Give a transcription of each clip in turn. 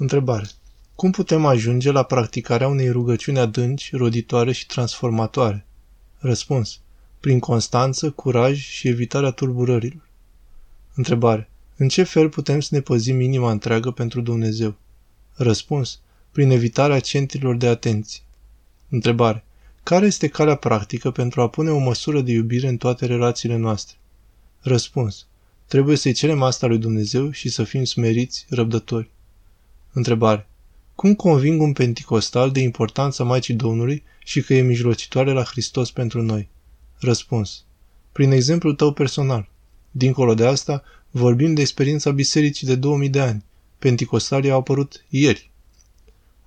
Întrebare. Cum putem ajunge la practicarea unei rugăciuni adânci, roditoare și transformatoare? Răspuns. Prin constanță, curaj și evitarea tulburărilor. Întrebare. În ce fel putem să ne păzim inima întreagă pentru Dumnezeu? Răspuns. Prin evitarea centrilor de atenție. Întrebare. Care este calea practică pentru a pune o măsură de iubire în toate relațiile noastre? Răspuns. Trebuie să-i cerem asta lui Dumnezeu și să fim smeriți, răbdători. Întrebare. Cum conving un penticostal de importanța Maicii Domnului și că e mijlocitoare la Hristos pentru noi? Răspuns. Prin exemplul tău personal. Dincolo de asta, vorbim de experiența bisericii de 2000 de ani. Penticostalii au apărut ieri.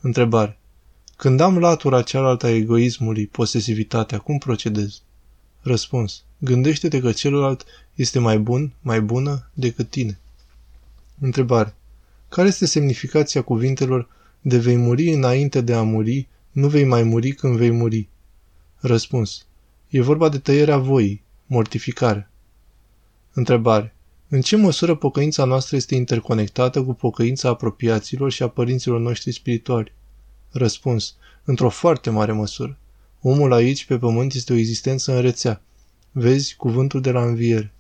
Întrebare. Când am latura cealaltă a egoismului, posesivitatea, cum procedez? Răspuns. Gândește-te că celălalt este mai bun, mai bună decât tine. Întrebare. Care este semnificația cuvintelor de vei muri înainte de a muri, nu vei mai muri când vei muri? Răspuns. E vorba de tăierea voii, mortificare. Întrebare. În ce măsură pocăința noastră este interconectată cu pocăința apropiaților și a părinților noștri spirituali? Răspuns. Într-o foarte mare măsură. Omul aici, pe pământ, este o existență în rețea. Vezi cuvântul de la înviere.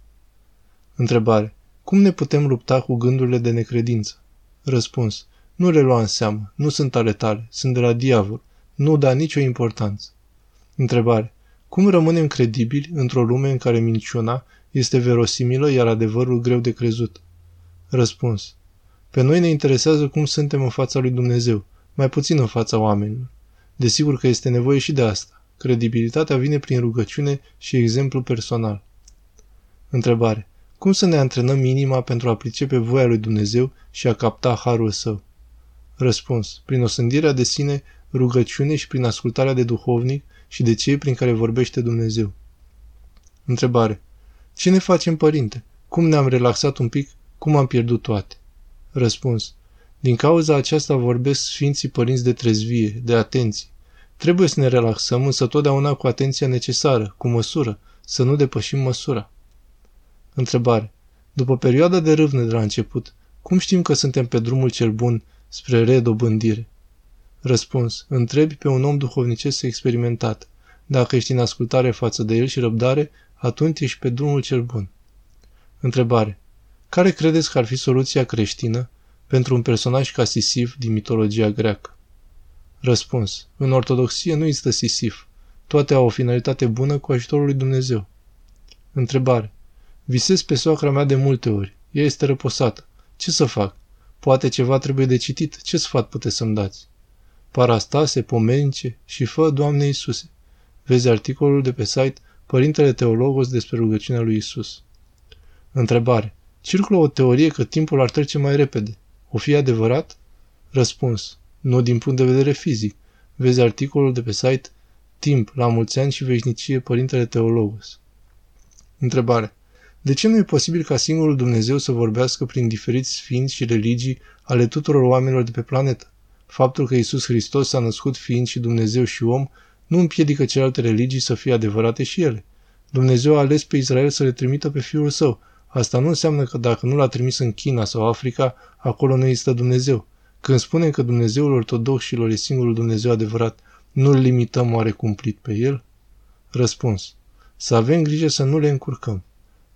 Întrebare. Cum ne putem lupta cu gândurile de necredință? Răspuns. Nu le lua în seamă. Nu sunt ale tale. Sunt de la diavol. Nu da nicio importanță. Întrebare. Cum rămânem credibili într-o lume în care minciuna este verosimilă, iar adevărul greu de crezut? Răspuns. Pe noi ne interesează cum suntem în fața lui Dumnezeu, mai puțin în fața oamenilor. Desigur că este nevoie și de asta. Credibilitatea vine prin rugăciune și exemplu personal. Întrebare. Cum să ne antrenăm inima pentru a pricepe voia lui Dumnezeu și a capta harul său? Răspuns. Prin osândirea de sine, rugăciune și prin ascultarea de duhovnic și de cei prin care vorbește Dumnezeu. Întrebare. Ce ne facem, părinte? Cum ne-am relaxat un pic? Cum am pierdut toate? Răspuns. Din cauza aceasta vorbesc Sfinții Părinți de trezvie, de atenție. Trebuie să ne relaxăm, însă totdeauna cu atenția necesară, cu măsură, să nu depășim măsura. Întrebare. După perioada de râvne de la început, cum știm că suntem pe drumul cel bun spre redobândire? Răspuns. Întrebi pe un om duhovnicesc experimentat. Dacă ești în ascultare față de el și răbdare, atunci ești pe drumul cel bun. Întrebare. Care credeți că ar fi soluția creștină pentru un personaj ca Sisif din mitologia greacă? Răspuns. În ortodoxie nu există Sisif. Toate au o finalitate bună cu ajutorul lui Dumnezeu. Întrebare. Visez pe soacra mea de multe ori. Ea este răposată. Ce să fac? Poate ceva trebuie de citit. Ce sfat puteți să-mi dați? Parastase, pomenice și fă, Doamne Iisuse. Vezi articolul de pe site Părintele Teologos despre rugăciunea lui Isus. Întrebare. Circulă o teorie că timpul ar trece mai repede. O fi adevărat? Răspuns. Nu din punct de vedere fizic. Vezi articolul de pe site Timp, la mulți ani și veșnicie, Părintele Teologos. Întrebare. De ce nu e posibil ca singurul Dumnezeu să vorbească prin diferiți sfinți și religii ale tuturor oamenilor de pe planetă? Faptul că Isus Hristos s-a născut fiind și Dumnezeu și om nu împiedică celelalte religii să fie adevărate și ele. Dumnezeu a ales pe Israel să le trimită pe Fiul Său. Asta nu înseamnă că dacă nu l-a trimis în China sau Africa, acolo nu există Dumnezeu. Când spunem că Dumnezeul ortodoxilor e singurul Dumnezeu adevărat, nu-l limităm oare cumplit pe el? Răspuns. Să avem grijă să nu le încurcăm.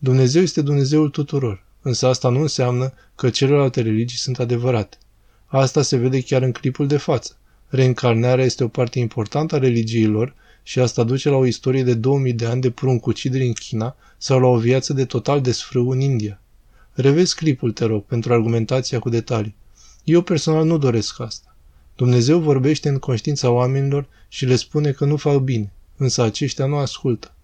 Dumnezeu este Dumnezeul tuturor, însă asta nu înseamnă că celelalte religii sunt adevărate. Asta se vede chiar în clipul de față. Reîncarnarea este o parte importantă a religiilor și asta duce la o istorie de 2000 de ani de pruncucideri în China sau la o viață de total desfrâu în India. Revezi clipul, te rog, pentru argumentația cu detalii. Eu personal nu doresc asta. Dumnezeu vorbește în conștiința oamenilor și le spune că nu fac bine, însă aceștia nu ascultă.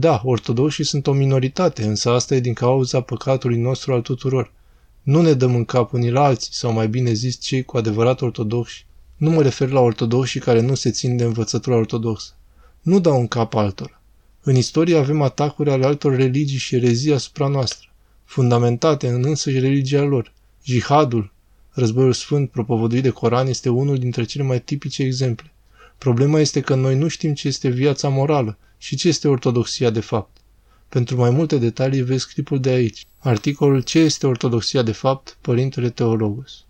Da, ortodoxii sunt o minoritate, însă asta e din cauza păcatului nostru al tuturor. Nu ne dăm în cap unii la alții, sau mai bine zis cei cu adevărat ortodoxi. Nu mă refer la ortodoxii care nu se țin de învățătura ortodoxă. Nu dau în cap altora. În istorie avem atacuri ale altor religii și erezii asupra noastră, fundamentate în însăși religia lor. Jihadul, războiul sfânt propovăduit de Coran, este unul dintre cele mai tipice exemple. Problema este că noi nu știm ce este viața morală și ce este ortodoxia de fapt. Pentru mai multe detalii vezi clipul de aici. Articolul Ce este ortodoxia de fapt, Părintele Teologos.